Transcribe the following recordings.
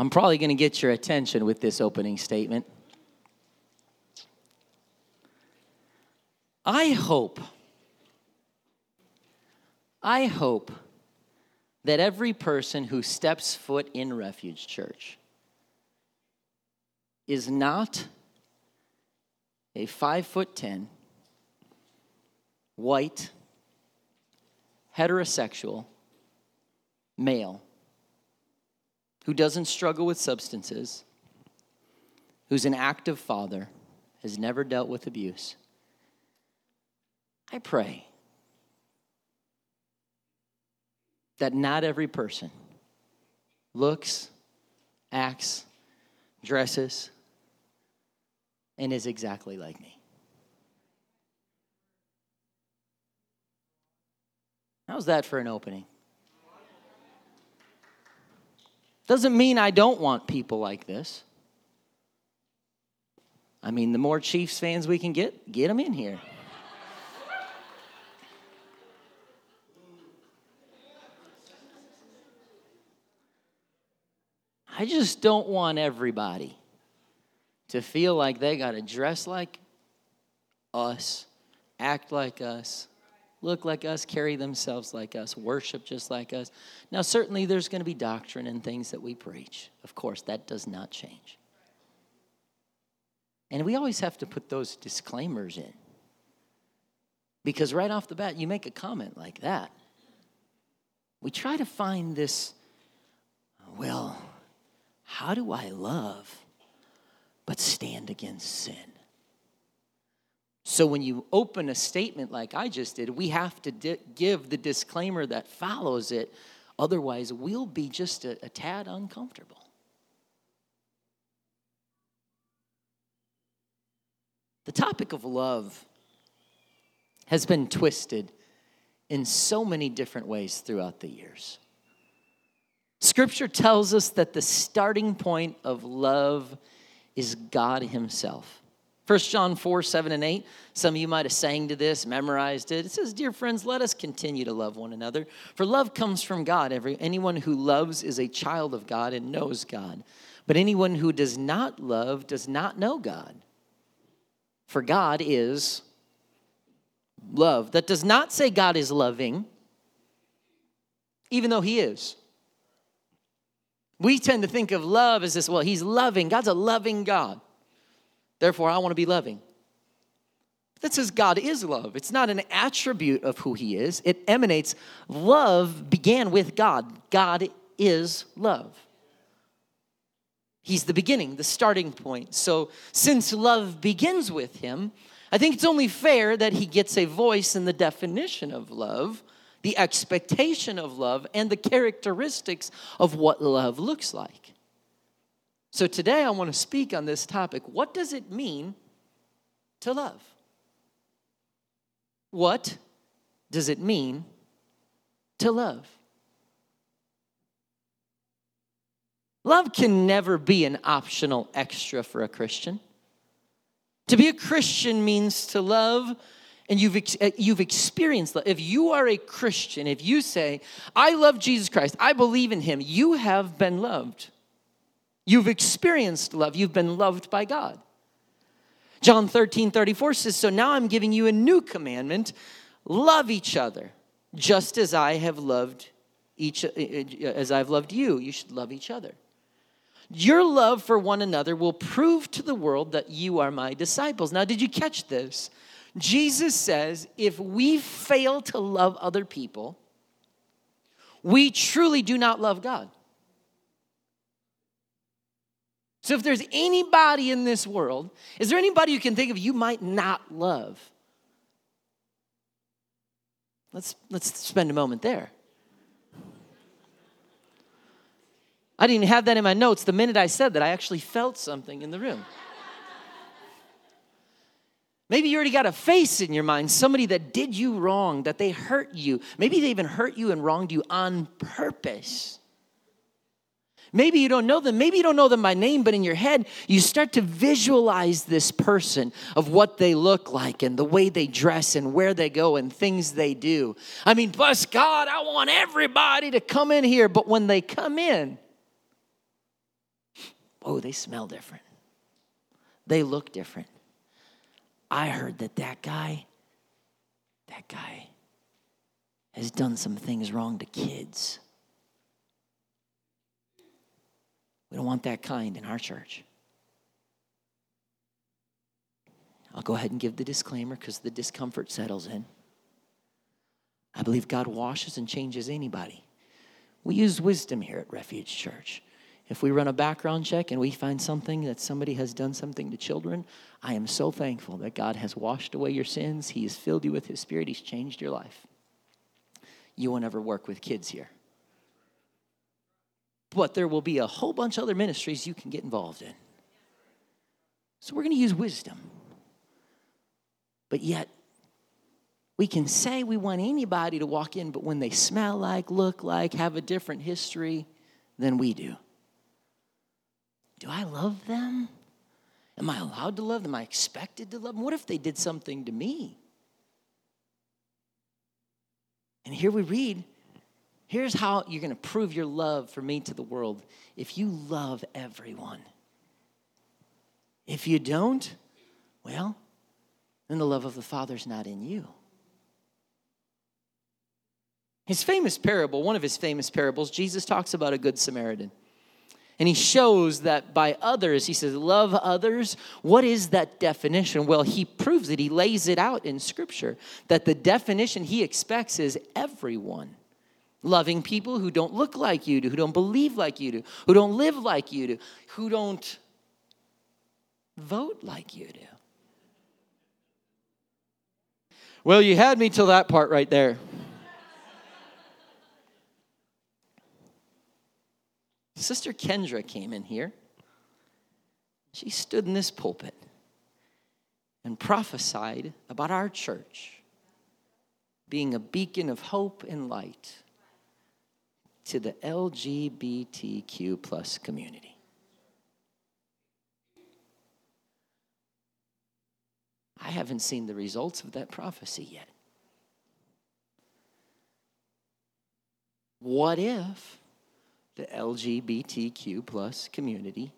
I'm probably going to get your attention with this opening statement. I hope, I hope that every person who steps foot in Refuge Church is not a five foot ten, white, heterosexual male who doesn't struggle with substances, who's an active father, has never dealt with abuse. I pray that not every person looks, acts, dresses, and is exactly like me. How's that for an opening? Doesn't mean I don't want people like this. I mean, the more Chiefs fans we can get, get them in here. I just don't want everybody to feel like they got to dress like us, act like us, look like us, carry themselves like us, worship just like us. Now, certainly there's going to be doctrine and things that we preach. Of course, that does not change. And we always have to put those disclaimers in. Because right off the bat, you make a comment like that. We try to find this, well, how do I love but stand against sin? So when you open a statement like I just did, we have to di- give the disclaimer that follows it. Otherwise, we'll be just a, a tad uncomfortable. The topic of love has been twisted in so many different ways throughout the years. Scripture tells us that the starting point of love is God Himself. 1 John 4, 7, and 8. Some of you might have sang to this, memorized it. It says, Dear friends, let us continue to love one another. For love comes from God. Every, anyone who loves is a child of God and knows God. But anyone who does not love does not know God. For God is love. That does not say God is loving, even though He is. We tend to think of love as this well, he's loving. God's a loving God. Therefore, I want to be loving. That says God is love. It's not an attribute of who he is, it emanates. Love began with God. God is love. He's the beginning, the starting point. So, since love begins with him, I think it's only fair that he gets a voice in the definition of love the expectation of love, and the characteristics of what love looks like. So today I want to speak on this topic. What does it mean to love? What does it mean to love? Love can never be an optional extra for a Christian. To be a Christian means to love and you've, uh, you've experienced love, if you are a Christian, if you say, I love Jesus Christ, I believe in him, you have been loved. You've experienced love, you've been loved by God. John 13, 34 says, So now I'm giving you a new commandment love each other, just as I have loved each, uh, uh, as I've loved you. You should love each other. Your love for one another will prove to the world that you are my disciples. Now, did you catch this? Jesus says if we fail to love other people, we truly do not love God. So if there's anybody in this world, is there anybody you can think of you might not love? Let's let's spend a moment there. I didn't have that in my notes. The minute I said that, I actually felt something in the room. Maybe you already got a face in your mind, somebody that did you wrong, that they hurt you. Maybe they even hurt you and wronged you on purpose. Maybe you don't know them. Maybe you don't know them by name, but in your head, you start to visualize this person of what they look like and the way they dress and where they go and things they do. I mean, bless God, I want everybody to come in here, but when they come in, oh, they smell different. They look different. I heard that that guy, that guy has done some things wrong to kids. We don't want that kind in our church. I'll go ahead and give the disclaimer because the discomfort settles in. I believe God washes and changes anybody. We use wisdom here at Refuge Church. If we run a background check and we find something that somebody has done something to children, I am so thankful that God has washed away your sins. He has filled you with His Spirit. He's changed your life. You won't ever work with kids here. But there will be a whole bunch of other ministries you can get involved in. So we're going to use wisdom. But yet, we can say we want anybody to walk in, but when they smell like, look like, have a different history than we do, do I love them? Am I allowed to love them? Am I expected to love them? What if they did something to me? And here we read here's how you're going to prove your love for me to the world if you love everyone. If you don't, well, then the love of the Father's not in you. His famous parable, one of his famous parables, Jesus talks about a good Samaritan. And he shows that by others, he says, love others. What is that definition? Well, he proves it. He lays it out in Scripture that the definition he expects is everyone. Loving people who don't look like you do, who don't believe like you do, who don't live like you do, who don't vote like you do. Well, you had me till that part right there. Sister Kendra came in here. She stood in this pulpit and prophesied about our church being a beacon of hope and light to the LGBTQ plus community. I haven't seen the results of that prophecy yet. What if the LGBTQ plus community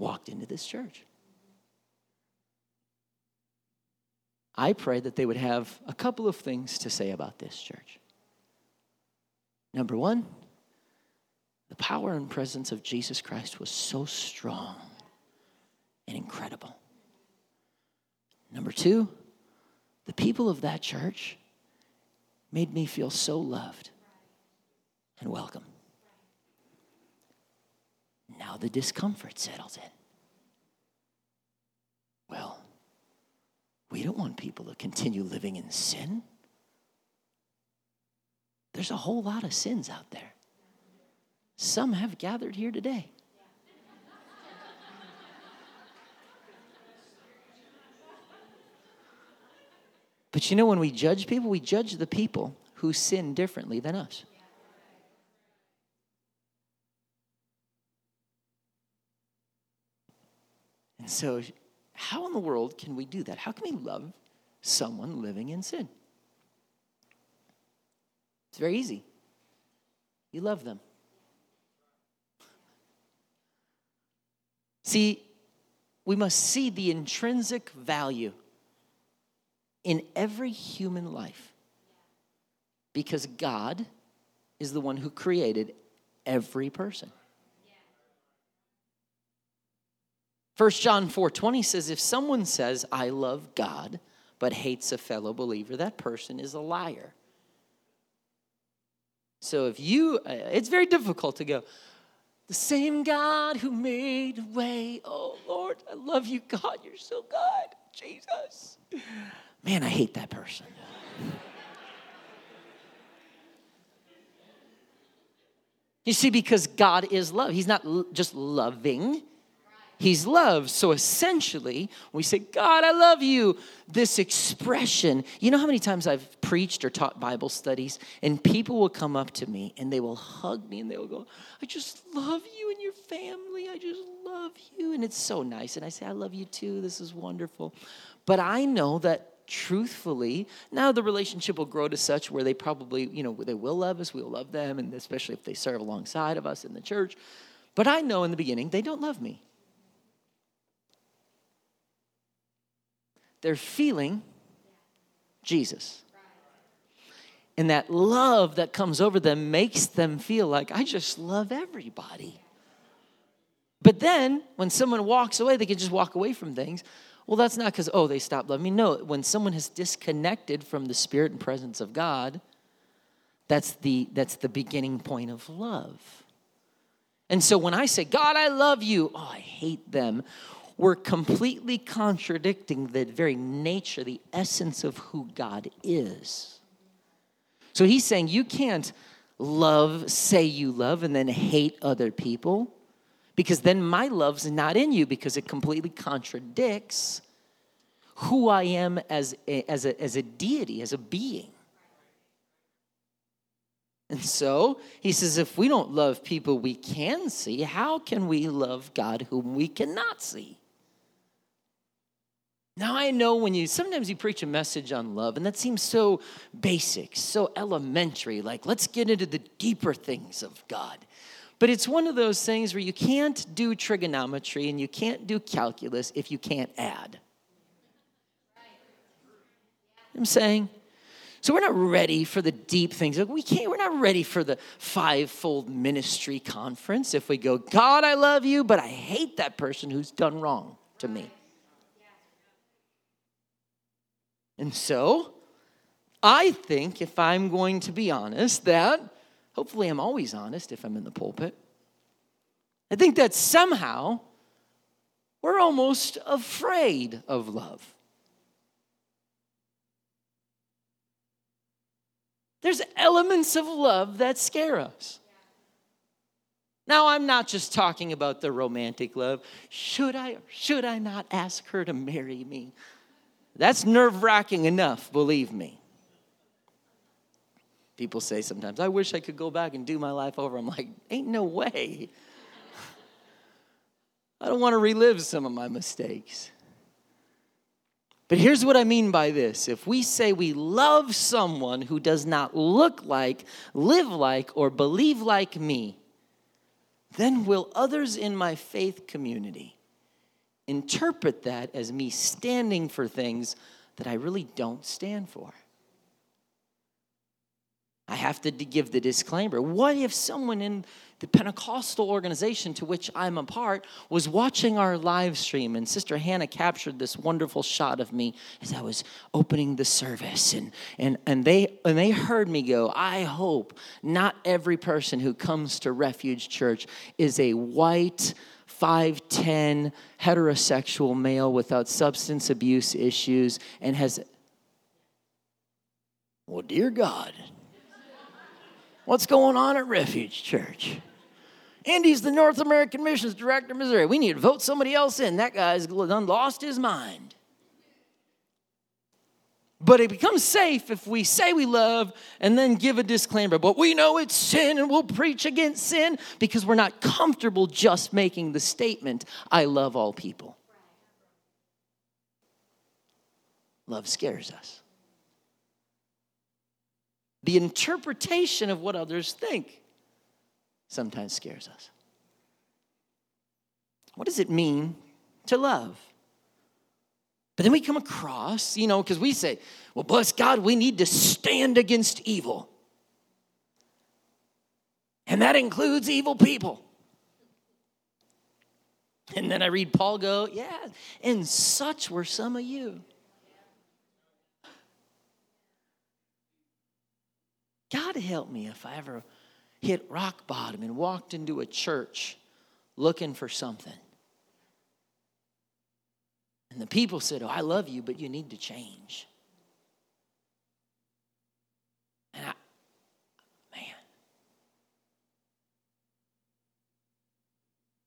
walked into this church. I pray that they would have a couple of things to say about this church. Number one, the power and presence of Jesus Christ was so strong and incredible. Number two, the people of that church made me feel so loved and welcome. Now the discomfort settles in. Well, we don't want people to continue living in sin. There's a whole lot of sins out there. Some have gathered here today. But you know, when we judge people, we judge the people who sin differently than us. And so, how in the world can we do that? How can we love someone living in sin? It's very easy. You love them. See, we must see the intrinsic value in every human life because God is the one who created every person. 1 John 4:20 says if someone says I love God but hates a fellow believer that person is a liar. So if you uh, it's very difficult to go the same God who made a way. Oh Lord, I love you God, you're so good. Jesus. Man, I hate that person. You see, because God is love. He's not just loving, He's love. So essentially, we say, God, I love you, this expression. You know how many times I've preached or taught Bible studies, and people will come up to me and they will hug me and they will go, I just love you and your family. I just love you. And it's so nice. And I say, I love you too. This is wonderful. But I know that truthfully, now the relationship will grow to such where they probably, you know, they will love us, we'll love them, and especially if they serve alongside of us in the church. But I know in the beginning they don't love me. They're feeling Jesus. And that love that comes over them makes them feel like, I just love everybody. But then when someone walks away, they can just walk away from things. Well, that's not because, oh, they stopped loving me. No, when someone has disconnected from the spirit and presence of God, that's the, that's the beginning point of love. And so when I say, God, I love you, oh, I hate them, we're completely contradicting the very nature, the essence of who God is. So he's saying you can't love, say you love, and then hate other people because then my love's not in you because it completely contradicts who I am as a, as a, as a deity, as a being. And so he says, if we don't love people we can see, how can we love God whom we cannot see? Now I know when you sometimes you preach a message on love, and that seems so basic, so elementary, like let's get into the deeper things of God. But it's one of those things where you can't do trigonometry and you can't do calculus if you can't add. I'm saying? So we're not ready for the deep things. We can't, we're not ready for the fivefold ministry conference if we go, God, I love you, but I hate that person who's done wrong to me. And so, I think, if I'm going to be honest, that hopefully I'm always honest if I'm in the pulpit. I think that somehow we're almost afraid of love. There's elements of love that scare us. Now, I'm not just talking about the romantic love. Should I or should I not ask her to marry me? That's nerve wracking enough, believe me. People say sometimes, I wish I could go back and do my life over. I'm like, ain't no way. I don't want to relive some of my mistakes. But here's what I mean by this. If we say we love someone who does not look like, live like, or believe like me, then will others in my faith community interpret that as me standing for things that I really don't stand for. I have to give the disclaimer. What if someone in the Pentecostal organization to which I'm a part was watching our live stream, and Sister Hannah captured this wonderful shot of me as I was opening the service, and and and they and they heard me go. I hope not every person who comes to Refuge Church is a white 5'10 heterosexual male without substance abuse issues and has. Well, dear God, what's going on at Refuge Church? Andy's the North American Missions Director, Missouri. We need to vote somebody else in. That guy's lost his mind. But it becomes safe if we say we love and then give a disclaimer. But we know it's sin and we'll preach against sin because we're not comfortable just making the statement, I love all people. Love scares us. The interpretation of what others think sometimes scares us. What does it mean to love? But then we come across, you know, because we say, well, bless God, we need to stand against evil. And that includes evil people. And then I read Paul go, yeah, and such were some of you. God help me if I ever hit rock bottom and walked into a church looking for something. And the people said, Oh, I love you, but you need to change. And I, man.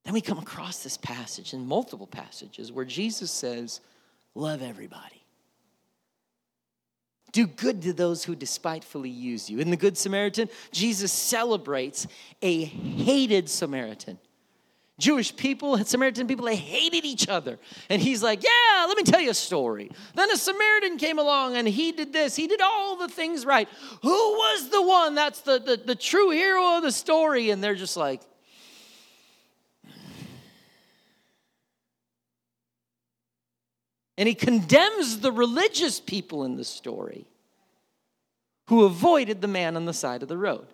Then we come across this passage in multiple passages where Jesus says, Love everybody. Do good to those who despitefully use you. In the Good Samaritan, Jesus celebrates a hated Samaritan. Jewish people, Samaritan people, they hated each other. And he's like, Yeah, let me tell you a story. Then a Samaritan came along and he did this. He did all the things right. Who was the one that's the, the, the true hero of the story? And they're just like, And he condemns the religious people in the story who avoided the man on the side of the road.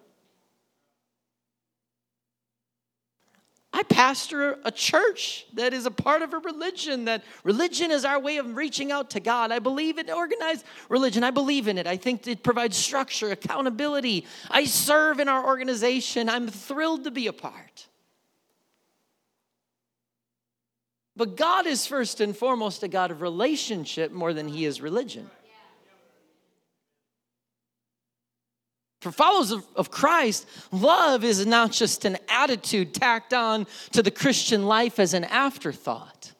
I pastor a church that is a part of a religion that religion is our way of reaching out to God. I believe in organized religion. I believe in it. I think it provides structure, accountability. I serve in our organization. I'm thrilled to be a part. But God is first and foremost a God of relationship more than he is religion. For followers of, of, Christ, love is not just an attitude tacked on to the Christian life as an afterthought.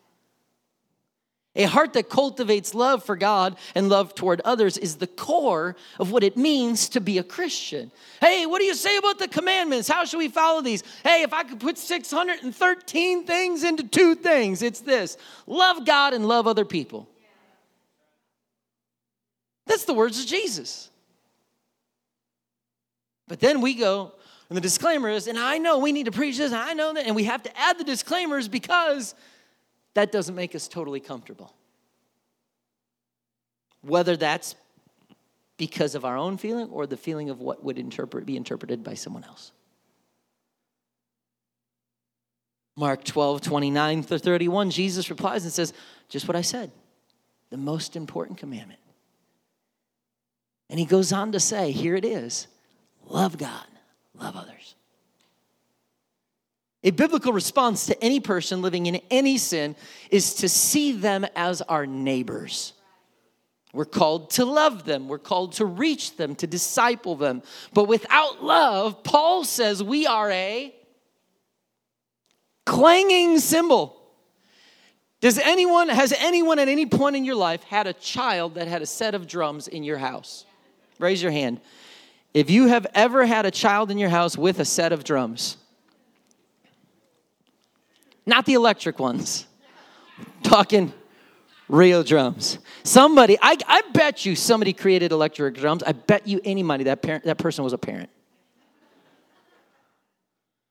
A heart that cultivates love for God and love toward others is the core of what it means to be a Christian. Hey, what do you say about the commandments? How should we follow these? Hey, if I could put 613 things into two things, it's this love God and love other people. That's the words of Jesus. But then we go, and the disclaimer is, and I know we need to preach this, and I know that, and we have to add the disclaimers because that doesn't make us totally comfortable. Whether that's because of our own feeling or the feeling of what would interpret, be interpreted by someone else. Mark 12, 29 to 31, Jesus replies and says, Just what I said, the most important commandment. And he goes on to say, Here it is love God, love others. A biblical response to any person living in any sin is to see them as our neighbors. We're called to love them. We're called to reach them, to disciple them. But without love, Paul says we are a clanging cymbal. Does anyone, has anyone at any point in your life had a child that had a set of drums in your house? Raise your hand. If you have ever had a child in your house with a set of drums, not the electric ones, talking real drums. Somebody, I, I bet you somebody created electric drums. I bet you any money that, parent, that person was a parent.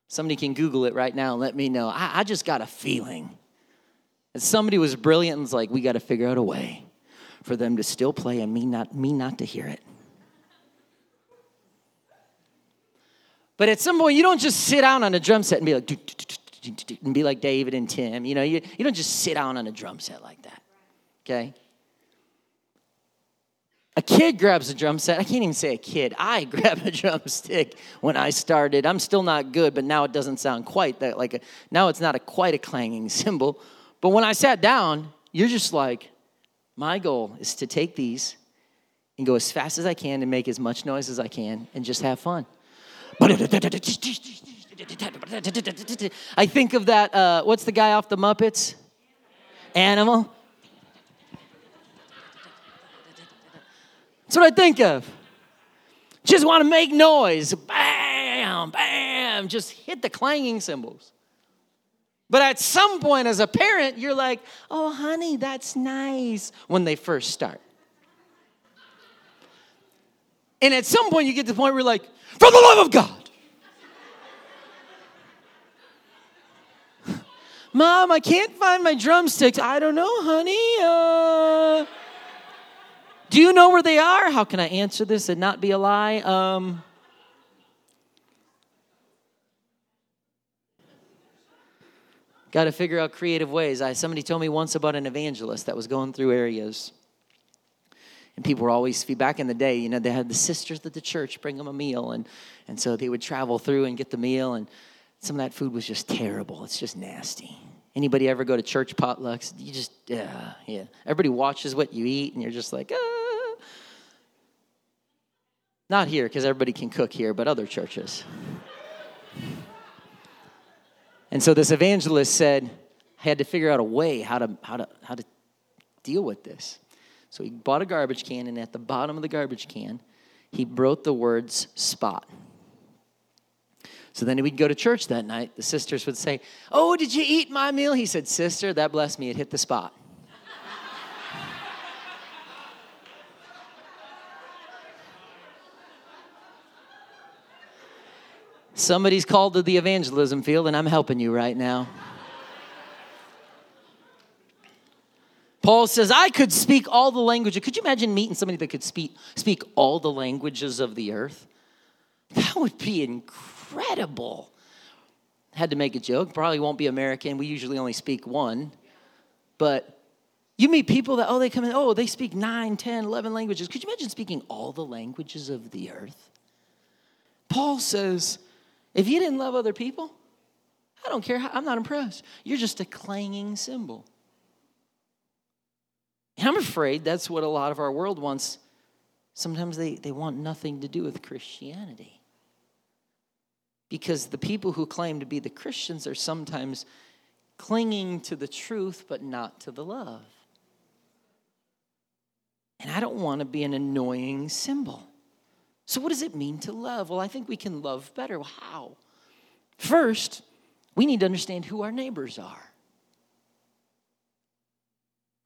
Somebody can Google it right now and let me know. I, I just got a feeling that somebody was brilliant and was like, we got to figure out a way for them to still play and me not, me not to hear it. But at some point, you don't just sit down on a drum set and be like, and be like David and Tim. You know, you, you don't just sit down on a drum set like that. Okay? A kid grabs a drum set. I can't even say a kid. I grabbed a drumstick when I started. I'm still not good, but now it doesn't sound quite that like a, now it's not a quite a clanging cymbal. But when I sat down, you're just like, my goal is to take these and go as fast as I can and make as much noise as I can and just have fun. I think of that, uh, what's the guy off the Muppets? Animal. That's what I think of. Just want to make noise. Bam, bam. Just hit the clanging cymbals. But at some point, as a parent, you're like, oh, honey, that's nice when they first start. And at some point, you get to the point where you're like, for the love of God. Mom, I can't find my drumsticks. I don't know, honey. Uh, do you know where they are? How can I answer this and not be a lie? Um, Got to figure out creative ways. I, somebody told me once about an evangelist that was going through areas and people were always back in the day you know they had the sisters at the church bring them a meal and and so they would travel through and get the meal and some of that food was just terrible. It's just nasty. Anybody ever go to church potlucks? You just yeah yeah. Everybody watches what you eat and you're just like ah. not here because everybody can cook here but other churches. And so this evangelist said I had to figure out a way how to how to how to deal with this so he bought a garbage can, and at the bottom of the garbage can, he wrote the words spot. So then we'd go to church that night. The sisters would say, Oh, did you eat my meal? He said, Sister, that blessed me. It hit the spot. Somebody's called to the evangelism field, and I'm helping you right now. Paul says, I could speak all the languages. Could you imagine meeting somebody that could speak, speak all the languages of the earth? That would be incredible. Had to make a joke. Probably won't be American. We usually only speak one. But you meet people that, oh, they come in, oh, they speak 9, 10, 11 languages. Could you imagine speaking all the languages of the earth? Paul says, if you didn't love other people, I don't care. I'm not impressed. You're just a clanging cymbal. And I'm afraid that's what a lot of our world wants. Sometimes they, they want nothing to do with Christianity. Because the people who claim to be the Christians are sometimes clinging to the truth, but not to the love. And I don't want to be an annoying cymbal. So, what does it mean to love? Well, I think we can love better. How? First, we need to understand who our neighbors are.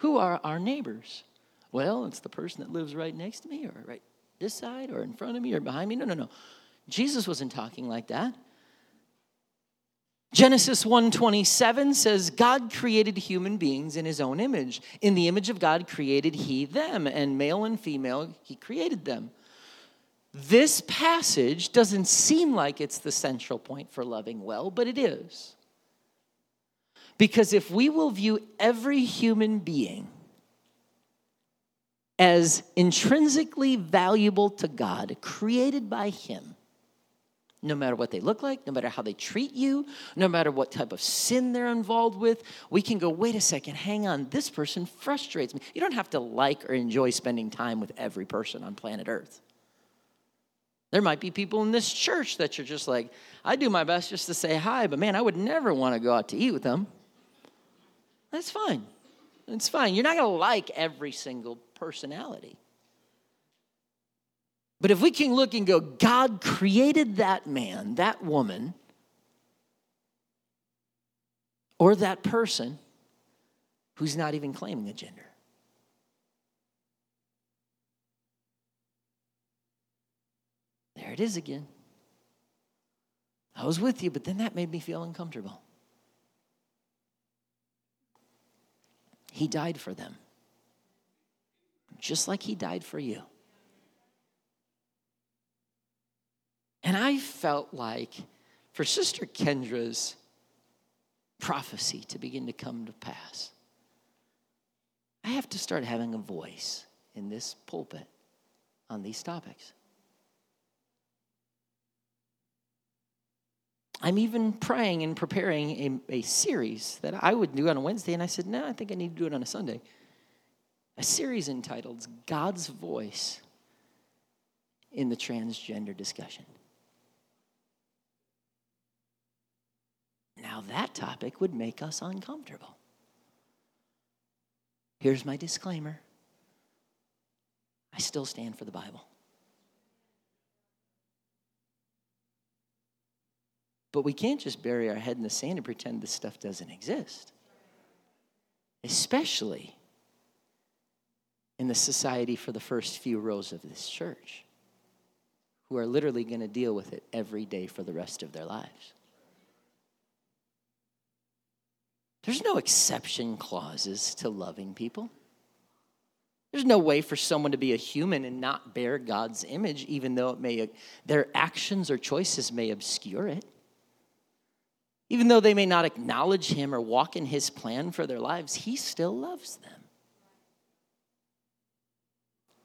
Who are our neighbors? Well, it's the person that lives right next to me, or right this side, or in front of me, or behind me. No, no, no. Jesus wasn't talking like that. Genesis 1:27 says God created human beings in his own image. In the image of God created he them, and male and female he created them. This passage doesn't seem like it's the central point for loving well, but it is. Because if we will view every human being as intrinsically valuable to God, created by Him, no matter what they look like, no matter how they treat you, no matter what type of sin they're involved with, we can go, wait a second, hang on, this person frustrates me. You don't have to like or enjoy spending time with every person on planet Earth. There might be people in this church that you're just like, I do my best just to say hi, but man, I would never want to go out to eat with them. That's fine. It's fine. You're not going to like every single personality. But if we can look and go, God created that man, that woman, or that person who's not even claiming a gender. There it is again. I was with you, but then that made me feel uncomfortable. He died for them, just like He died for you. And I felt like for Sister Kendra's prophecy to begin to come to pass, I have to start having a voice in this pulpit on these topics. I'm even praying and preparing a, a, series that I would do on a Wednesday, and I said, no, I think I need to do it on a Sunday. A series entitled God's Voice in the Transgender Discussion. Now, that topic would make us uncomfortable. Here's my disclaimer I still stand for the Bible. But we can't just bury our head in the sand and pretend this stuff doesn't exist. Especially in the society for the first few rows of this church, who are literally going to deal with it every day for the rest of their lives. There's no exception clauses to loving people. There's no way for someone to be a human and not bear God's image, even though it may, their actions or choices may obscure it. Even though they may not acknowledge him or walk in his plan for their lives, he still loves them.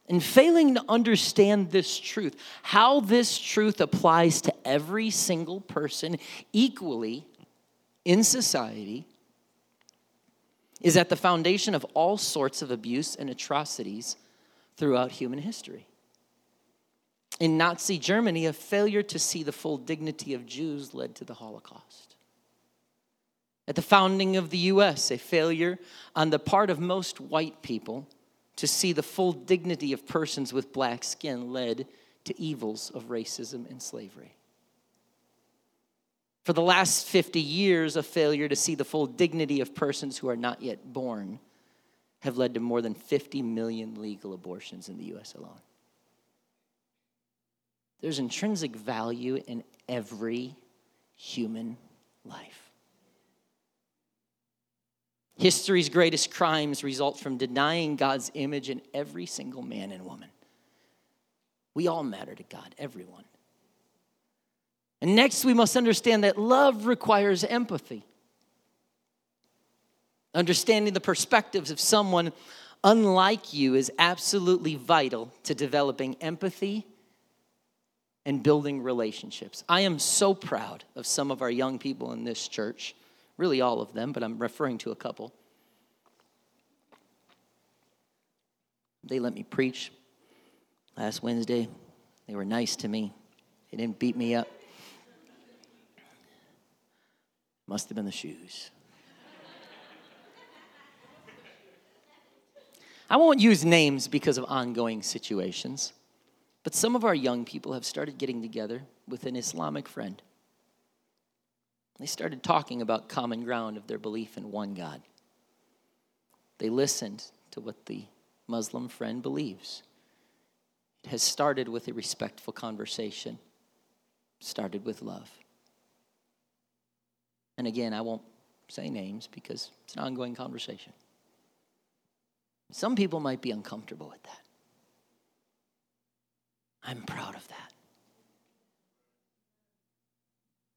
And failing to understand this truth, how this truth applies to every single person equally in society, is at the foundation of all sorts of abuse and atrocities throughout human history. In Nazi Germany, a failure to see the full dignity of Jews led to the Holocaust. At the founding of the US, a failure on the part of most white people to see the full dignity of persons with black skin led to evils of racism and slavery. For the last 50 years, a failure to see the full dignity of persons who are not yet born have led to more than 50 million legal abortions in the US alone. There's intrinsic value in every human life. History's greatest crimes result from denying God's image in every single man and woman. We all matter to God, everyone. And next, we must understand that love requires empathy. Understanding the perspectives of someone unlike you is absolutely vital to developing empathy and building relationships. I am so proud of some of our young people in this church, really all of them, but I'm referring to a couple. They let me preach last Wednesday. They were nice to me, they didn't beat me up. Must have been the shoes. I won't use names because of ongoing situations, but some of our young people have started getting together with an Islamic friend. They started talking about common ground of their belief in one God. They listened to what the Muslim friend believes. It has started with a respectful conversation, started with love. And again, I won't say names because it's an ongoing conversation. Some people might be uncomfortable with that. I'm proud of that.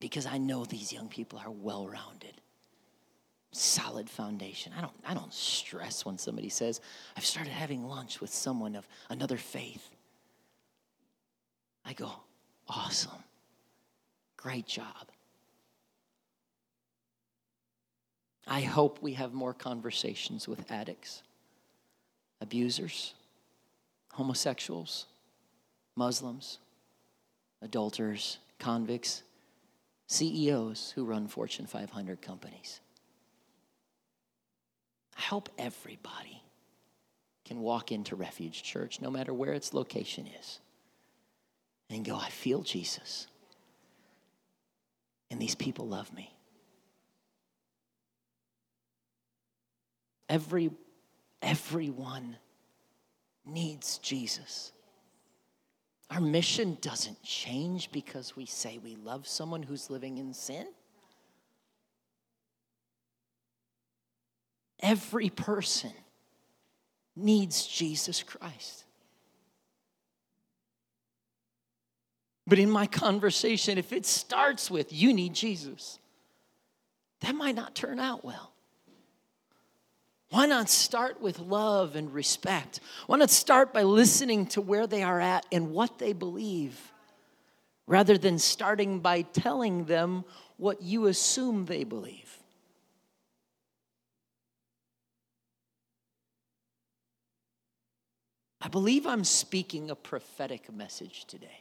Because I know these young people are well rounded, solid foundation. I don't, I don't stress when somebody says, I've started having lunch with someone of another faith. I go, awesome. Great job. I hope we have more conversations with addicts abusers, homosexuals, Muslims, adulterers, convicts, CEOs who run Fortune 500 companies. I hope everybody can walk into Refuge Church, no matter where its location is, and go, I feel Jesus. And these people love me. Every Everyone needs Jesus. Our mission doesn't change because we say we love someone who's living in sin. Every person needs Jesus Christ. But in my conversation, if it starts with, you need Jesus, that might not turn out well. Why not start with love and respect? Why not start by listening to where they are at and what they believe, rather than starting by telling them what you assume they believe? I believe I'm speaking a prophetic message today.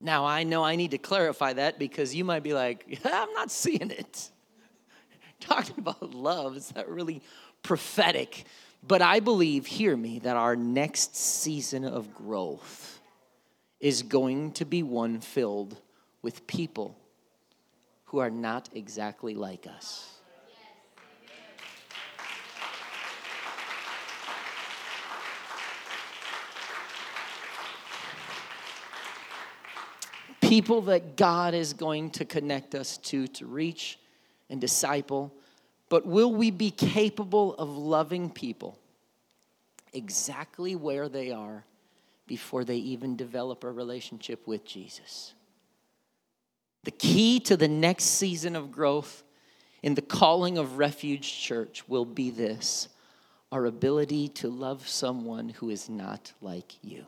Now, I know I need to clarify that because you might be like, I'm not seeing it talking about love. Is that really prophetic? But I believe, hear me, that our next season of growth is going to be one filled with people who are not exactly like us. People that God is going to connect us to to reach and disciple, but will we be capable of loving people exactly where they are before they even develop a relationship with Jesus? The key to the next season of growth in the calling of Refuge Church will be this our ability to love someone who is not like you.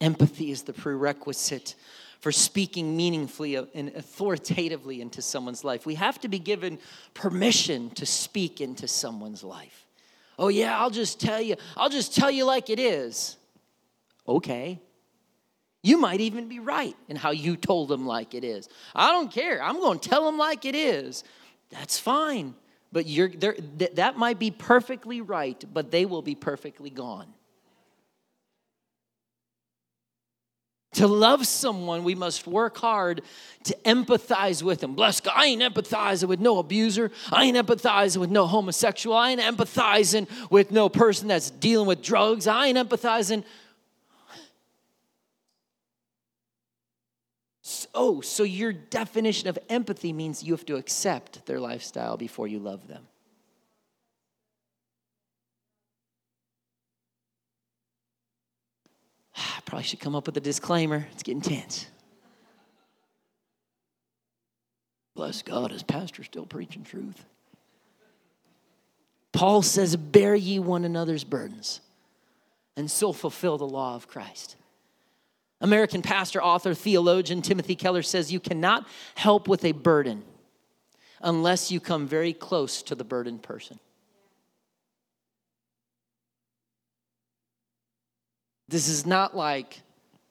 Empathy is the prerequisite for speaking meaningfully and authoritatively into someone's life. We have to be given permission to speak into someone's life. Oh, yeah, I'll just tell you, I'll just tell you like it is. Okay. You might even be right in how you told them like it is. I don't care. I'm going to tell them like it is. That's fine. But you're, there. that might be perfectly right, but they will be perfectly gone. To love someone, we must work hard to empathize with them. Bless God, I ain't empathizing with no abuser. I ain't empathizing with no homosexual. I ain't empathizing with no person that's dealing with drugs. I ain't empathizing. Oh, so your definition of empathy means you have to accept their lifestyle before you love them. I probably should come up with a disclaimer. It's getting tense. Bless God, his pastor still preaching truth. Paul says, Bear ye one another's burdens, and so fulfill the law of Christ. American pastor, author, theologian Timothy Keller says, You cannot help with a burden unless you come very close to the burdened person. This is not like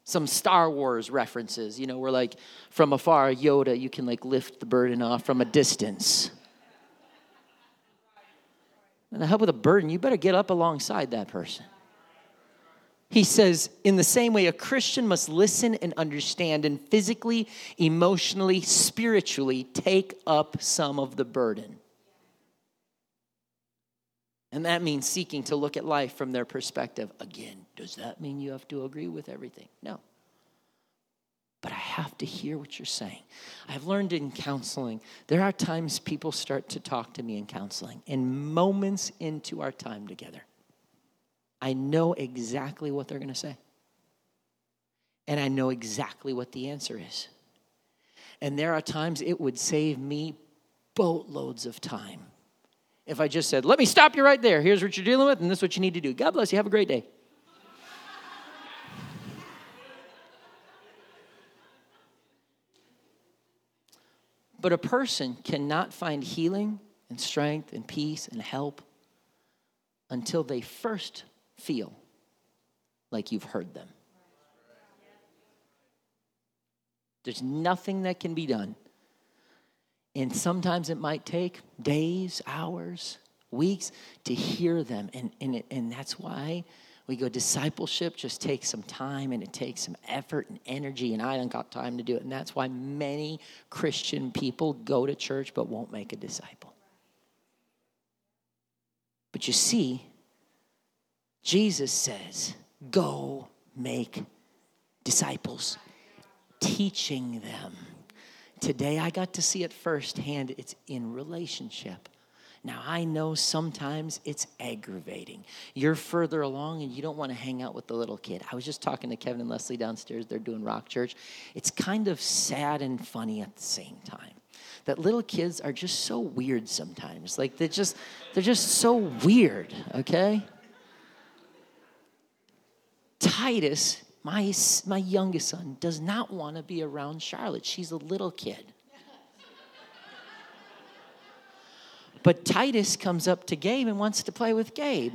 some Star Wars references, you know, where like from afar, Yoda, you can like lift the burden off from a distance. And to help with a burden, you better get up alongside that person. He says, in the same way, a Christian must listen and understand and physically, emotionally, spiritually take up some of the burden. And that means seeking to look at life from their perspective. Again, does that mean you have to agree with everything? No. But I have to hear what you're saying. I've learned in counseling, there are times people start to talk to me in counseling, and moments into our time together, I know exactly what they're going to say. And I know exactly what the answer is. And there are times it would save me boatloads of time if I just said, Let me stop you right there. Here's what you're dealing with, and this is what you need to do. God bless you. Have a great day. But a person cannot find healing and strength and peace and help until they first feel like you've heard them. There's nothing that can be done. And sometimes it might take days, hours, weeks to hear them. And, and, it, and that's why we go discipleship just takes some time and it takes some effort and energy and i don't got time to do it and that's why many christian people go to church but won't make a disciple but you see Jesus says, Go make disciples, teaching them. Today I got to see it firsthand. It's in relationship. Now, I know sometimes it's aggravating. You're further along and you don't want to hang out with the little kid. I was just talking to Kevin and Leslie downstairs. They're doing Rock Church. It's kind of sad and funny at the same time that little kids are just so weird sometimes. Like they're just they're just so weird, okay? Titus, my, my youngest son, does not want to be around Charlotte. She's a little kid. But Titus comes up to Gabe and wants to play with Gabe.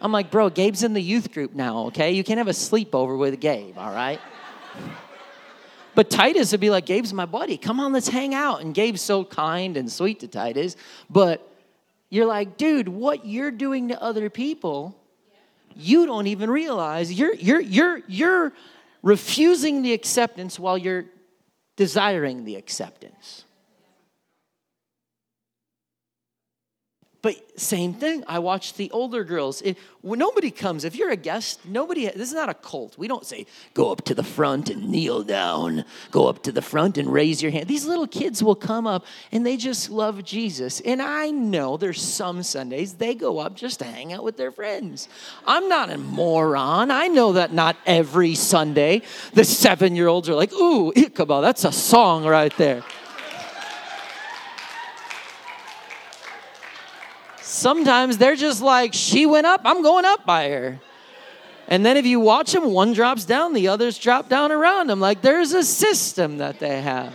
I'm like, bro, Gabe's in the youth group now, okay? You can't have a sleepover with Gabe, all right? But Titus would be like, Gabe's my buddy. Come on, let's hang out. And Gabe's so kind and sweet to Titus. But you're like, dude, what you're doing to other people you don't even realize you're you're you're you're refusing the acceptance while you're desiring the acceptance But same thing. I watch the older girls. When nobody comes, if you're a guest, nobody. This is not a cult. We don't say go up to the front and kneel down. Go up to the front and raise your hand. These little kids will come up and they just love Jesus. And I know there's some Sundays they go up just to hang out with their friends. I'm not a moron. I know that not every Sunday the seven year olds are like, ooh, Ichabod, that's a song right there. Sometimes they're just like, she went up, I'm going up by her. And then if you watch them, one drops down, the others drop down around them. Like there's a system that they have.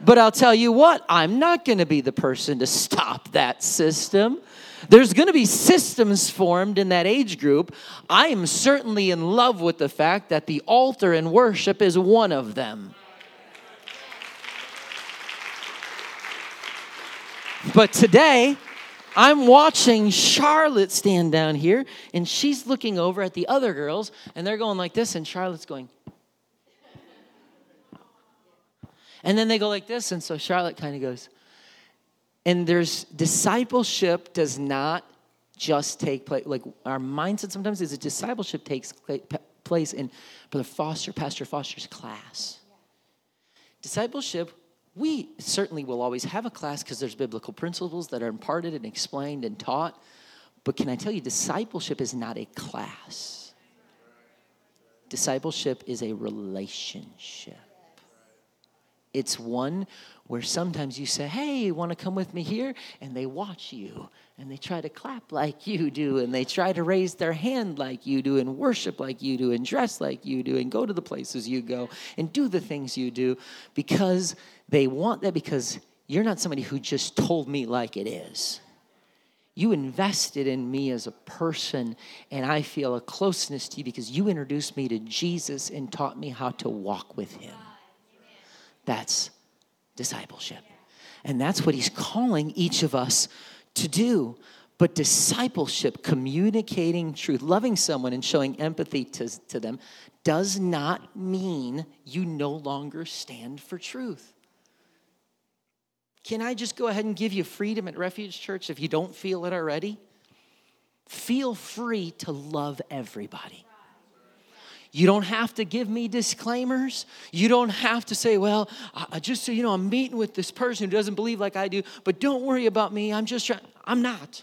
But I'll tell you what, I'm not going to be the person to stop that system. There's going to be systems formed in that age group. I am certainly in love with the fact that the altar and worship is one of them. But today, I'm watching Charlotte stand down here, and she's looking over at the other girls, and they're going like this, and Charlotte's going. And then they go like this, and so Charlotte kind of goes. And there's discipleship does not just take place. Like our mindset sometimes is that discipleship takes place in Brother Foster, Pastor Foster's class. discipleship, we certainly will always have a class because there's biblical principles that are imparted and explained and taught. But can I tell you, discipleship is not a class, discipleship is a relationship. It's one where sometimes you say, Hey, you want to come with me here? And they watch you and they try to clap like you do and they try to raise their hand like you do and worship like you do and dress like you do and go to the places you go and do the things you do because they want that because you're not somebody who just told me like it is. You invested in me as a person, and I feel a closeness to you because you introduced me to Jesus and taught me how to walk with him. That's discipleship. And that's what he's calling each of us to do. But discipleship, communicating truth, loving someone and showing empathy to, to them, does not mean you no longer stand for truth. Can I just go ahead and give you freedom at Refuge Church if you don't feel it already? Feel free to love everybody. You don't have to give me disclaimers. You don't have to say, well, I, just so you know, I'm meeting with this person who doesn't believe like I do, but don't worry about me. I'm just trying. I'm not.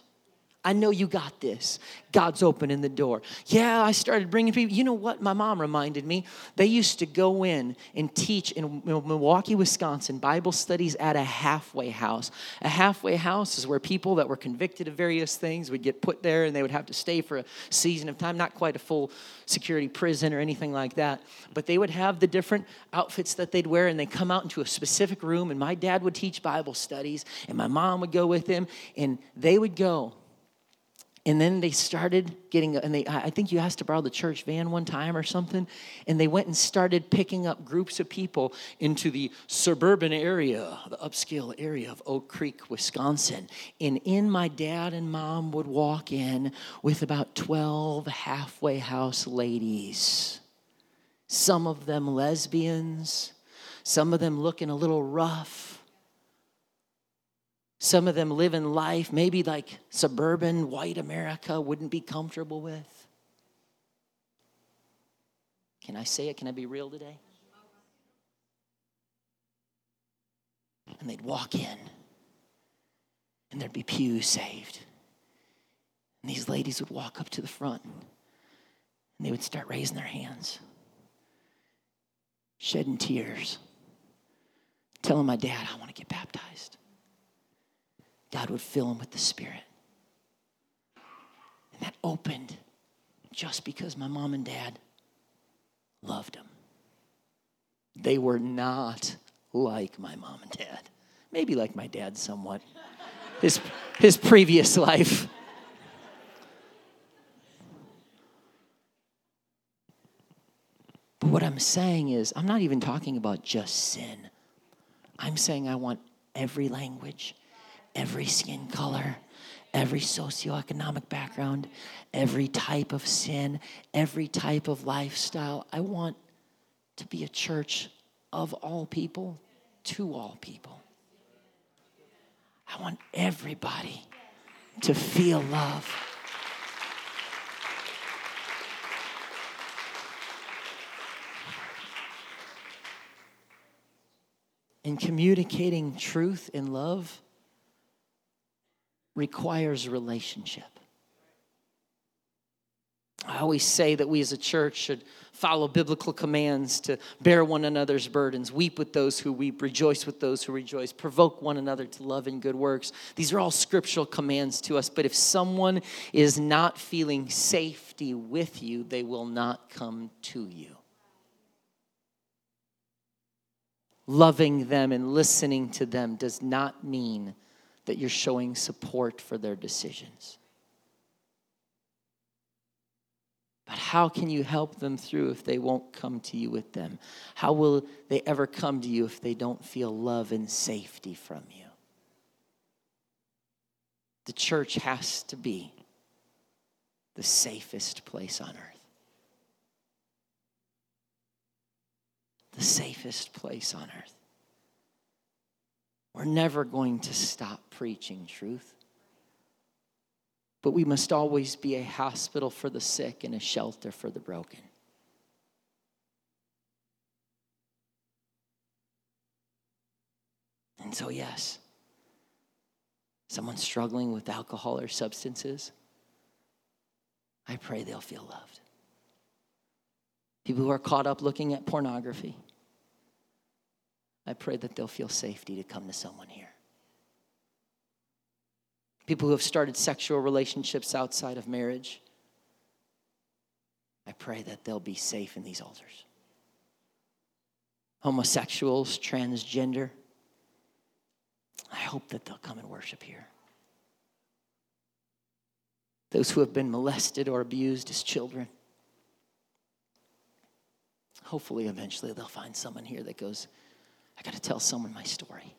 I know you got this. God's opening the door. Yeah, I started bringing people. You know what? My mom reminded me. They used to go in and teach in Milwaukee, Wisconsin, Bible studies at a halfway house. A halfway house is where people that were convicted of various things would get put there and they would have to stay for a season of time, not quite a full security prison or anything like that. But they would have the different outfits that they'd wear and they'd come out into a specific room. And my dad would teach Bible studies and my mom would go with him and they would go and then they started getting and they i think you asked to borrow the church van one time or something and they went and started picking up groups of people into the suburban area the upscale area of oak creek wisconsin. And in my dad and mom would walk in with about 12 halfway house ladies. Some of them lesbians some of them looking a little rough some of them live in life maybe like suburban white America wouldn't be comfortable with. Can I say it? Can I be real today? And they'd walk in, and there'd be pews saved. And these ladies would walk up to the front, and they would start raising their hands, shedding tears, telling my dad, I want to get baptized. God would fill him with the Spirit. And that opened just because my mom and dad loved him. They were not like my mom and dad. Maybe like my dad somewhat. His, his previous life. But what I'm saying is, I'm not even talking about just sin. I'm saying I want every language, every skin color, every socioeconomic background, every type of sin, every type of lifestyle. I want to be a church of all people to all people. I want everybody to feel love. In communicating truth and love, requires relationship. I always say that we as a church should follow biblical commands to bear one another's burdens, weep with those who weep, rejoice with those who rejoice, provoke one another to love and good works. These are all scriptural commands to us, but if someone is not feeling safety with you, they will not come to you. Loving them and listening to them does not mean that you're showing support for their decisions. But how can you help them through if they won't come to you with them? How will they ever come to you if they don't feel love and safety from you? The church has to be the safest place on earth. The safest place on earth. We're never going to stop preaching truth. But we must always be a hospital for the sick and a shelter for the broken. And so, yes, someone struggling with alcohol or substances, I pray they'll feel loved. People who are caught up looking at pornography, I pray that they'll feel safety to come to someone here. People who have started sexual relationships outside of marriage, I pray that they'll be safe in these altars. Homosexuals, transgender, I hope that they'll come and worship here. Those who have been molested or abused as children, hopefully, eventually, they'll find someone here that goes, I got to tell someone my story.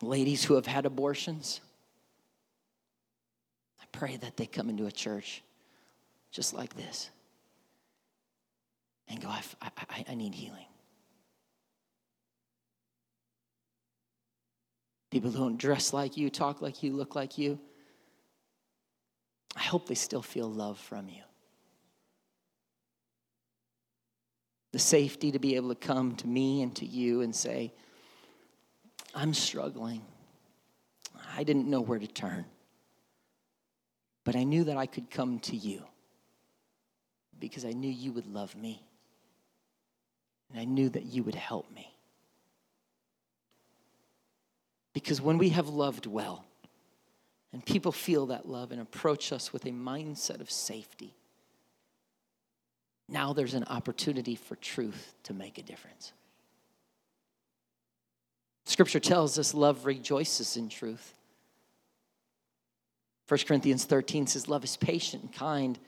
Ladies who have had abortions, I pray that they come into a church just like this and go, I, I, I need healing. People who don't dress like you, talk like you, look like you. I hope they still feel love from you. The safety to be able to come to me and to you and say, I'm struggling. I didn't know where to turn. But I knew that I could come to you because I knew you would love me. And I knew that you would help me. Because when we have loved well, and people feel that love and approach us with a mindset of safety, now there's an opportunity for truth to make a difference. Scripture tells us love rejoices in truth. 1 Corinthians 13 says, Love is patient and kind,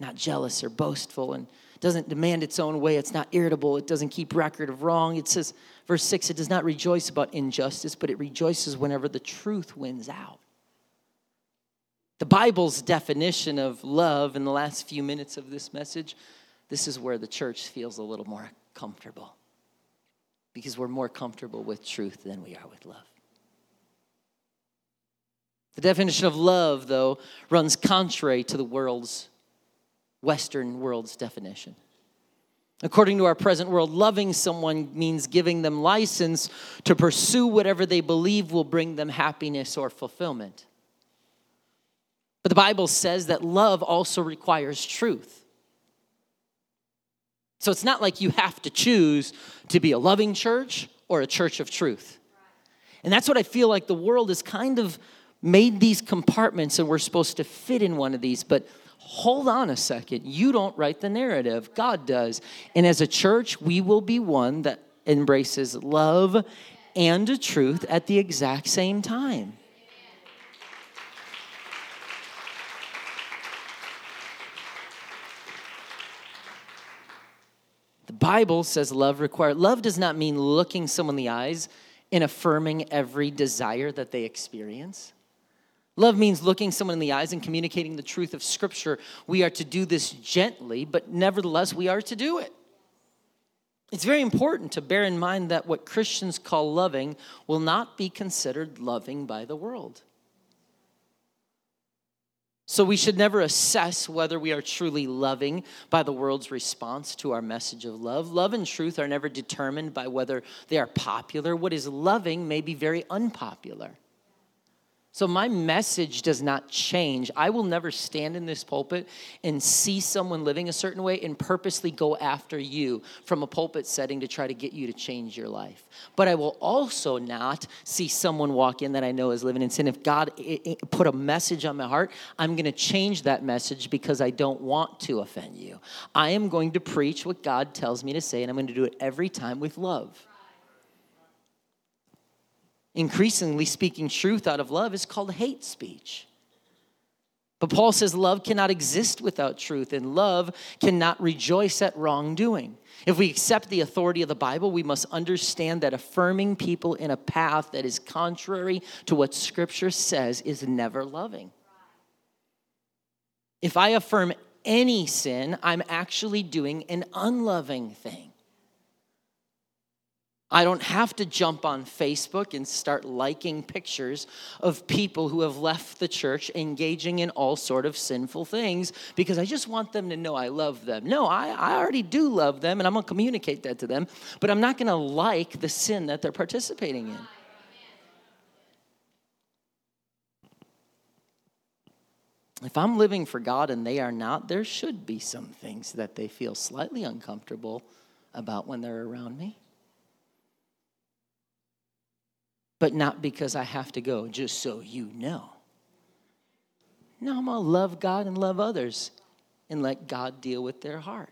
not jealous or boastful, and doesn't demand its own way. It's not irritable. It doesn't keep record of wrong. It says, verse 6, it does not rejoice about injustice, but it rejoices whenever the truth wins out. The Bible's definition of love in the last few minutes of this message, this is where the church feels a little more comfortable because we're more comfortable with truth than we are with love. The definition of love, though, runs contrary to the world's Western world's definition. According to our present world, loving someone means giving them license to pursue whatever they believe will bring them happiness or fulfillment. But the Bible says that love also requires truth. So it's not like you have to choose to be a loving church or a church of truth. And that's what I feel like the world has kind of made these compartments and we're supposed to fit in one of these. But hold on a second. You don't write the narrative, God does. And as a church, we will be one that embraces love and truth at the exact same time. Bible says love requires love does not mean looking someone in the eyes and affirming every desire that they experience. Love means looking someone in the eyes and communicating the truth of Scripture. We are to do this gently, but nevertheless, we are to do it. It's very important to bear in mind that what Christians call loving will not be considered loving by the world. So we should never assess whether we are truly loving by the world's response to our message of love. Love and truth are never determined by whether they are popular. What is loving may be very unpopular. So my message does not change. I will never stand in this pulpit and see someone living a certain way and purposely go after you from a pulpit setting to try to get you to change your life. But I will also not see someone walk in that I know is living in sin. If God eh, eh, put a message on my heart, I'm going to change that message because I don't want to offend you. I am going to preach what God tells me to say, and I'm going to do it every time with love increasingly speaking truth out of love is called hate speech. But Paul says love cannot exist without truth, and love cannot rejoice at wrongdoing. If we accept the authority of the Bible, we must understand that affirming people in a path that is contrary to what Scripture says is never loving. If I affirm any sin, I'm actually doing an unloving thing. I don't have to jump on Facebook and start liking pictures of people who have left the church engaging in all sort of sinful things because I just want them to know I love them. No, I, I already do love them and I'm going to communicate that to them, but I'm not going to like the sin that they're participating in. If I'm living for God and they are not, there should be some things that they feel slightly uncomfortable about when they're around me. But not because I have to go, just so you know. No, I'm to love God and love others and let God deal with their heart.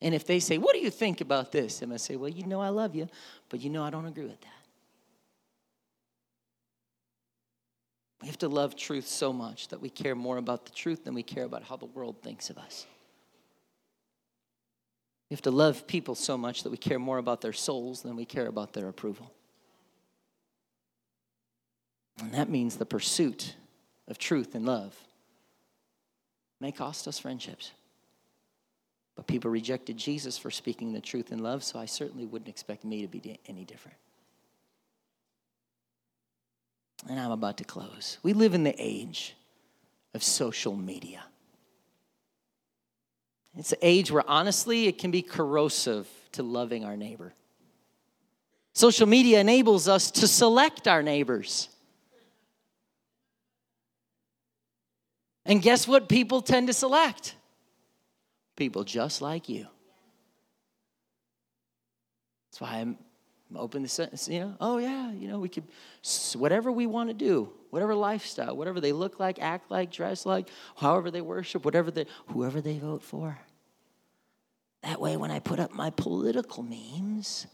And if they say, What do you think about this? I'm to say, Well, you know I love you, but you know I don't agree with that. We have to love truth so much that we care more about the truth than we care about how the world thinks of us. We have to love people so much that we care more about their souls than we care about their approval. And that means the pursuit of truth and love may cost us friendships. But people rejected Jesus for speaking the truth in love, so I certainly wouldn't expect me to be any different. And I'm about to close. We live in the age of social media. It's an age where honestly it can be corrosive to loving our neighbor. Social media enables us to select our neighbors. And guess what people tend to select? People just like you. That's why I'm open to, you know, oh yeah, you know, we could, whatever we want to do, whatever lifestyle, whatever they look like, act like, dress like, however they worship, whatever they, whoever they vote for. That way, when I put up my political memes,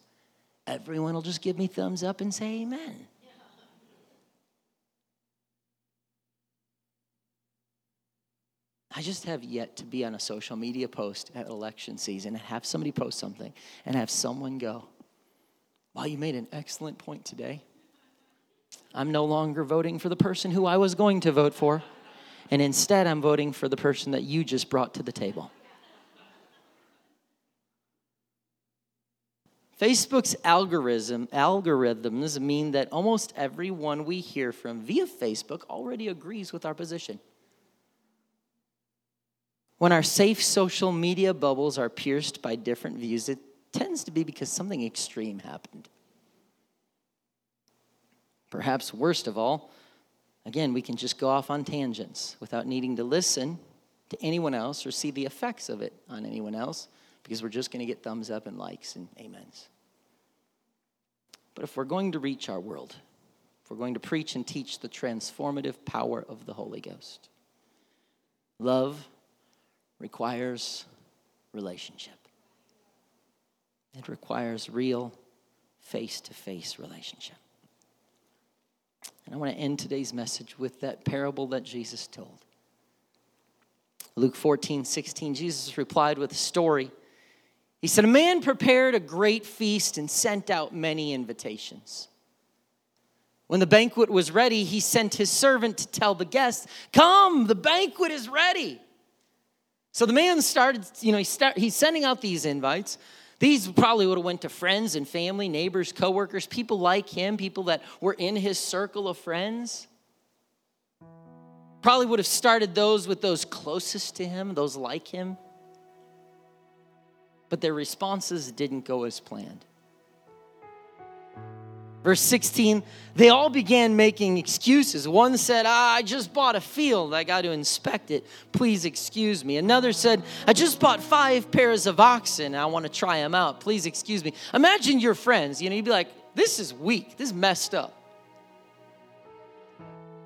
everyone will just give me thumbs up and say amen. I just have yet to be on a social media post at election season and have somebody post something and have someone go, Wow, you made an excellent point today. I'm no longer voting for the person who I was going to vote for, and instead I'm voting for the person that you just brought to the table. Facebook's algorithm, algorithms mean that almost everyone we hear from via Facebook already agrees with our position. When our safe social media bubbles are pierced by different views, it tends to be because something extreme happened. Perhaps worst of all, again, we can just go off on tangents without needing to listen to anyone else or see the effects of it on anyone else because we're just going to get thumbs up and likes and amens. But if we're going to reach our world, if we're going to preach and teach the transformative power of the Holy Ghost, love, requires relationship. It requires real face to face relationship. And I want to end today's message with that parable that Jesus told. Luke 14, 16, Jesus replied with a story. He said, A man prepared a great feast and sent out many invitations. When the banquet was ready, he sent his servant to tell the guests, Come, the banquet is ready. So the man started, you know, he start, he's sending out these invites. These probably would have went to friends and family, neighbors, coworkers, people like him, people that were in his circle of friends. Probably would have started those with those closest to him, those like him. But their responses didn't go as planned. Verse 16, they all began making excuses. One said, ah, I just bought a field. I got to inspect it. Please excuse me. Another said, I just bought five pairs of oxen. I want to try them out. Please excuse me. Imagine your friends. You know, you'd be like, this is weak. This is messed up.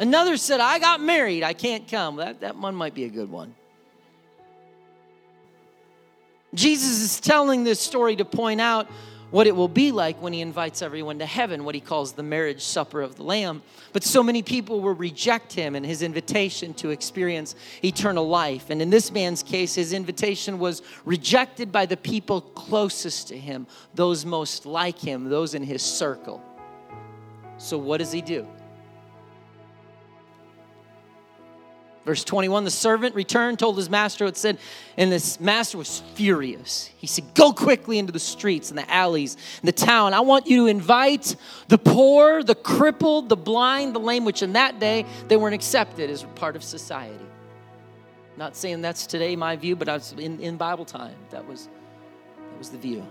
Another said, I got married. I can't come. That, that one might be a good one. Jesus is telling this story to point out what it will be like when he invites everyone to heaven, what he calls the marriage supper of the Lamb. But so many people will reject him and his invitation to experience eternal life. And in this man's case, his invitation was rejected by the people closest to him, those most like him, those in his circle. So, what does he do? Verse 21 the servant returned, told his master what said, and this master was furious. He said, Go quickly into the streets and the alleys in the town. I want you to invite the poor, the crippled, the blind, the lame, which in that day they weren't accepted as part of society. Not saying that's today my view, but I was in, in Bible time. That was, that was the view.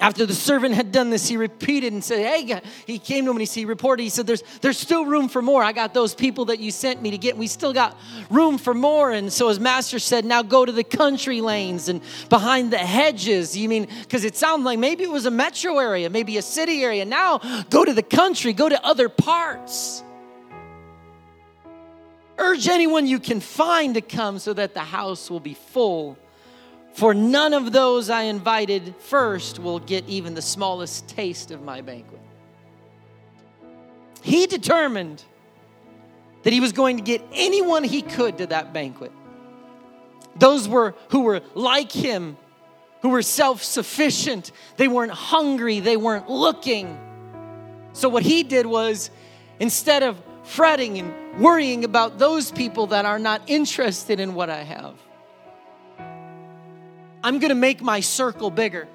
After the servant had done this, he repeated and said, Hey, he came to him and he reported, he said, there's, there's still room for more. I got those people that you sent me to get. We still got room for more. And so his master said, Now go to the country lanes and behind the hedges. You mean, because it sounded like maybe it was a metro area, maybe a city area. Now go to the country, go to other parts. Urge anyone you can find to come so that the house will be full for none of those I invited first will get even the smallest taste of my banquet. He determined that he was going to get anyone he could to that banquet. Those were who were like him, who were self-sufficient. They weren't hungry, they weren't looking. So what he did was instead of fretting and worrying about those people that are not interested in what I have, I'm gonna make my circle bigger.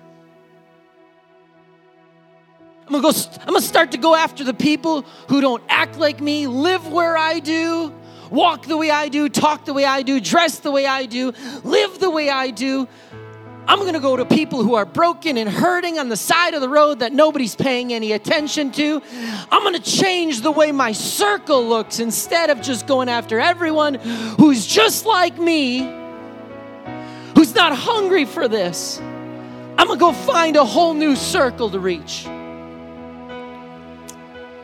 I'm gonna go, I'm gonna start to go after the people who don't act like me, live where I do, walk the way I do, talk the way I do, dress the way I do, live the way I do. I'm gonna go to people who are broken and hurting on the side of the road that nobody's paying any attention to. I'm gonna change the way my circle looks instead of just going after everyone who's just like me who's not hungry for this. I'm gonna go find a whole new circle to reach.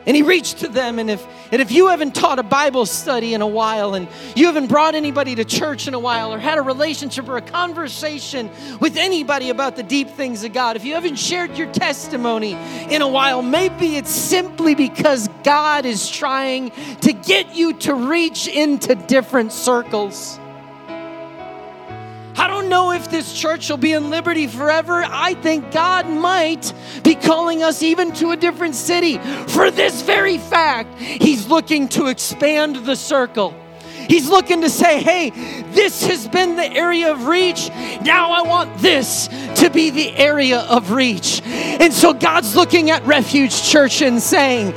And he reached to them. And if, and if you haven't taught a Bible study in a while, and you haven't brought anybody to church in a while, or had a relationship or a conversation with anybody about the deep things of God, if you haven't shared your testimony in a while, maybe it's simply because God is trying to get you to reach into different circles. Know if this church will be in liberty forever. I think God might be calling us even to a different city. For this very fact, He's looking to expand the circle. He's looking to say, hey, this has been the area of reach. Now I want this to be the area of reach. And so God's looking at Refuge Church and saying,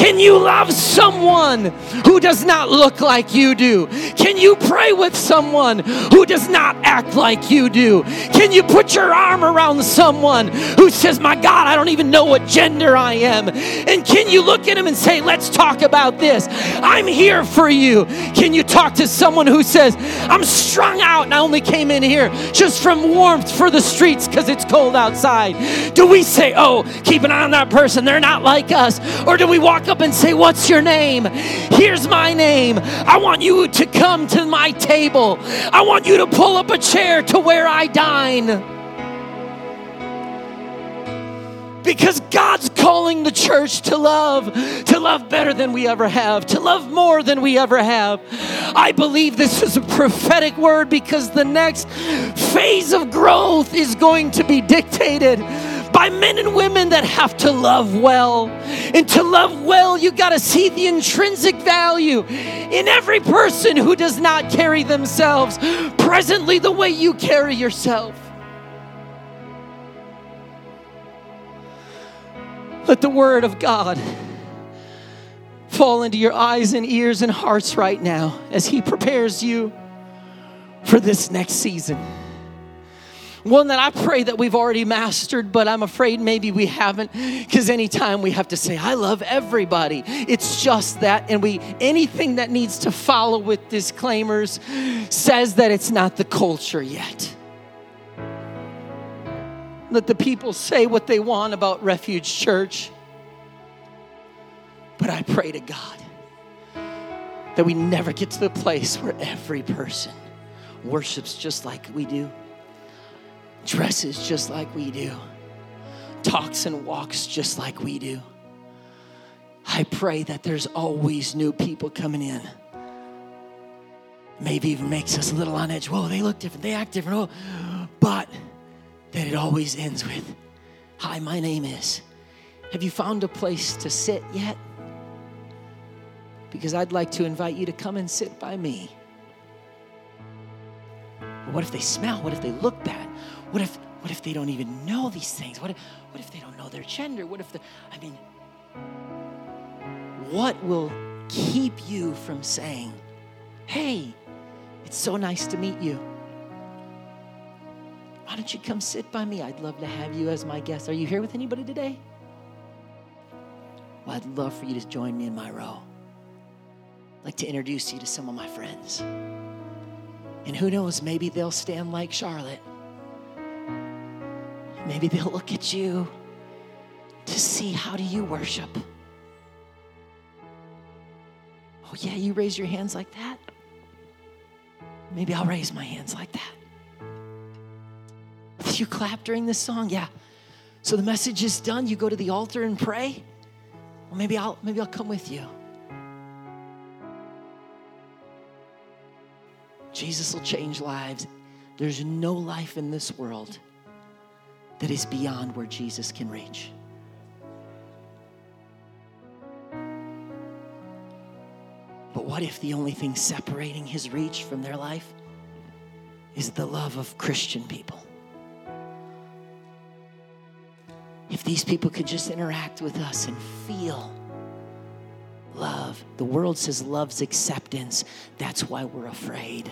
can you love someone who does not look like you do? Can you pray with someone who does not act like you do? Can you put your arm around someone who says, My God, I don't even know what gender I am? And can you look at him and say, Let's talk about this? I'm here for you. Can you talk to someone who says, I'm strung out and I only came in here just from warmth for the streets because it's cold outside? Do we say, Oh, keep an eye on that person, they're not like us? Or do we walk up and say, What's your name? Here's my name. I want you to come to my table. I want you to pull up a chair to where I dine. Because God's calling the church to love, to love better than we ever have, to love more than we ever have. I believe this is a prophetic word because the next phase of growth is going to be dictated by men and women that have to love well. And to love well, you got to see the intrinsic value in every person who does not carry themselves presently the way you carry yourself. Let the word of God fall into your eyes and ears and hearts right now as He prepares you for this next season one that I pray that we've already mastered, but I'm afraid maybe we haven't because anytime we have to say, I love everybody, it's just that. And we anything that needs to follow with disclaimers says that it's not the culture yet. Let the people say what they want about Refuge Church. But I pray to God that we never get to the place where every person worships just like we do dresses just like we do, talks and walks just like we do. I pray that there's always new people coming in. Maybe even makes us a little on edge. Whoa, they look different, they act different. Oh, but that it always ends with, Hi, my name is. Have you found a place to sit yet? because I'd like to invite you to come and sit by me. But what if they smell? What if they look bad? What if what if they don't even know these things? What if, what if they don't know their gender? What if the I mean what will keep you from saying, "Hey, it's so nice to meet you. Why don't you come sit by me? I'd love to have you as my guest. Are you here with anybody today? Well, I'd love for you to join me in my row. I'd like to introduce you to some of my friends. And who knows, maybe they'll stand like Charlotte. Maybe they'll look at you to see how do you worship. Oh, yeah, you raise your hands like that? Maybe I'll raise my hands like that. You clap during this song? Yeah. So the message is done. You go to the altar and pray. Well, maybe I'll maybe I'll come with you. Jesus will change lives. There's no life in this world that is beyond where Jesus can reach. But what if the only thing separating his reach from their life is the love of Christian people? If these people could just interact with us and feel love, the world says love's acceptance. That's why we're afraid.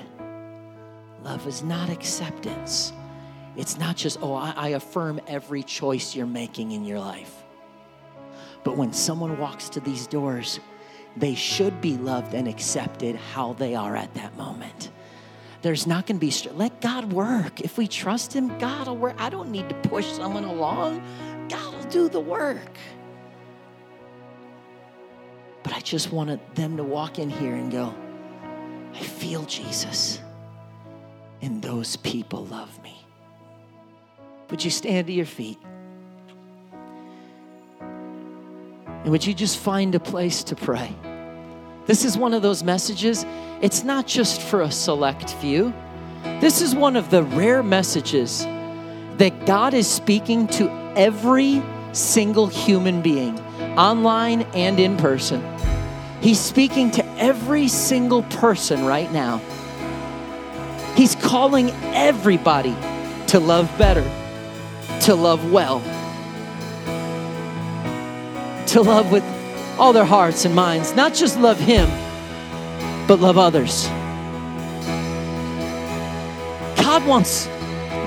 Love is not acceptance. It's not just, oh, I, I affirm every choice you're making in your life. But when someone walks to these doors, they should be loved and accepted how they are at that moment. There's not going to be, let God work. If we trust Him, God will work. I don't need to push someone along, do the work. But I just wanted them to walk in here and go, I feel Jesus, and those people love me. Would you stand to your feet? And would you just find a place to pray? This is one of those messages, it's not just for a select few. This is one of the rare messages that God is speaking to every single human being, online and in person. He's speaking to every single person right now. He's calling everybody to love better, to love well, to love with all their hearts and minds, not just love Him, but love others. God wants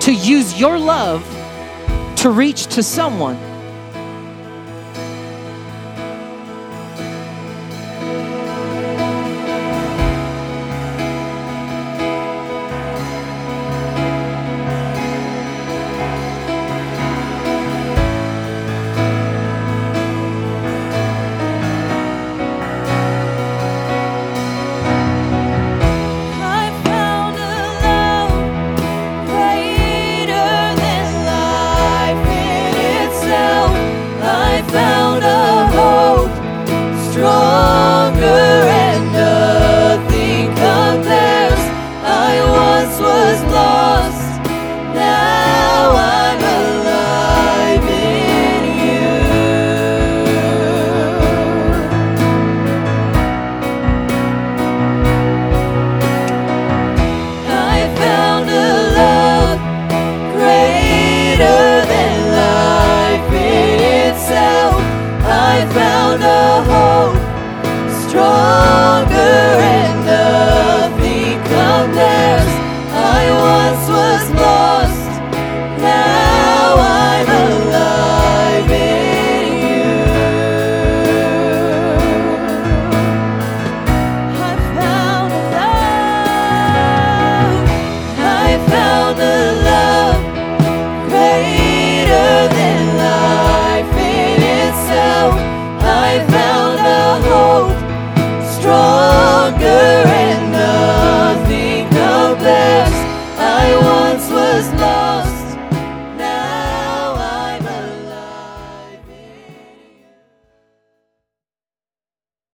to use your love to reach to someone.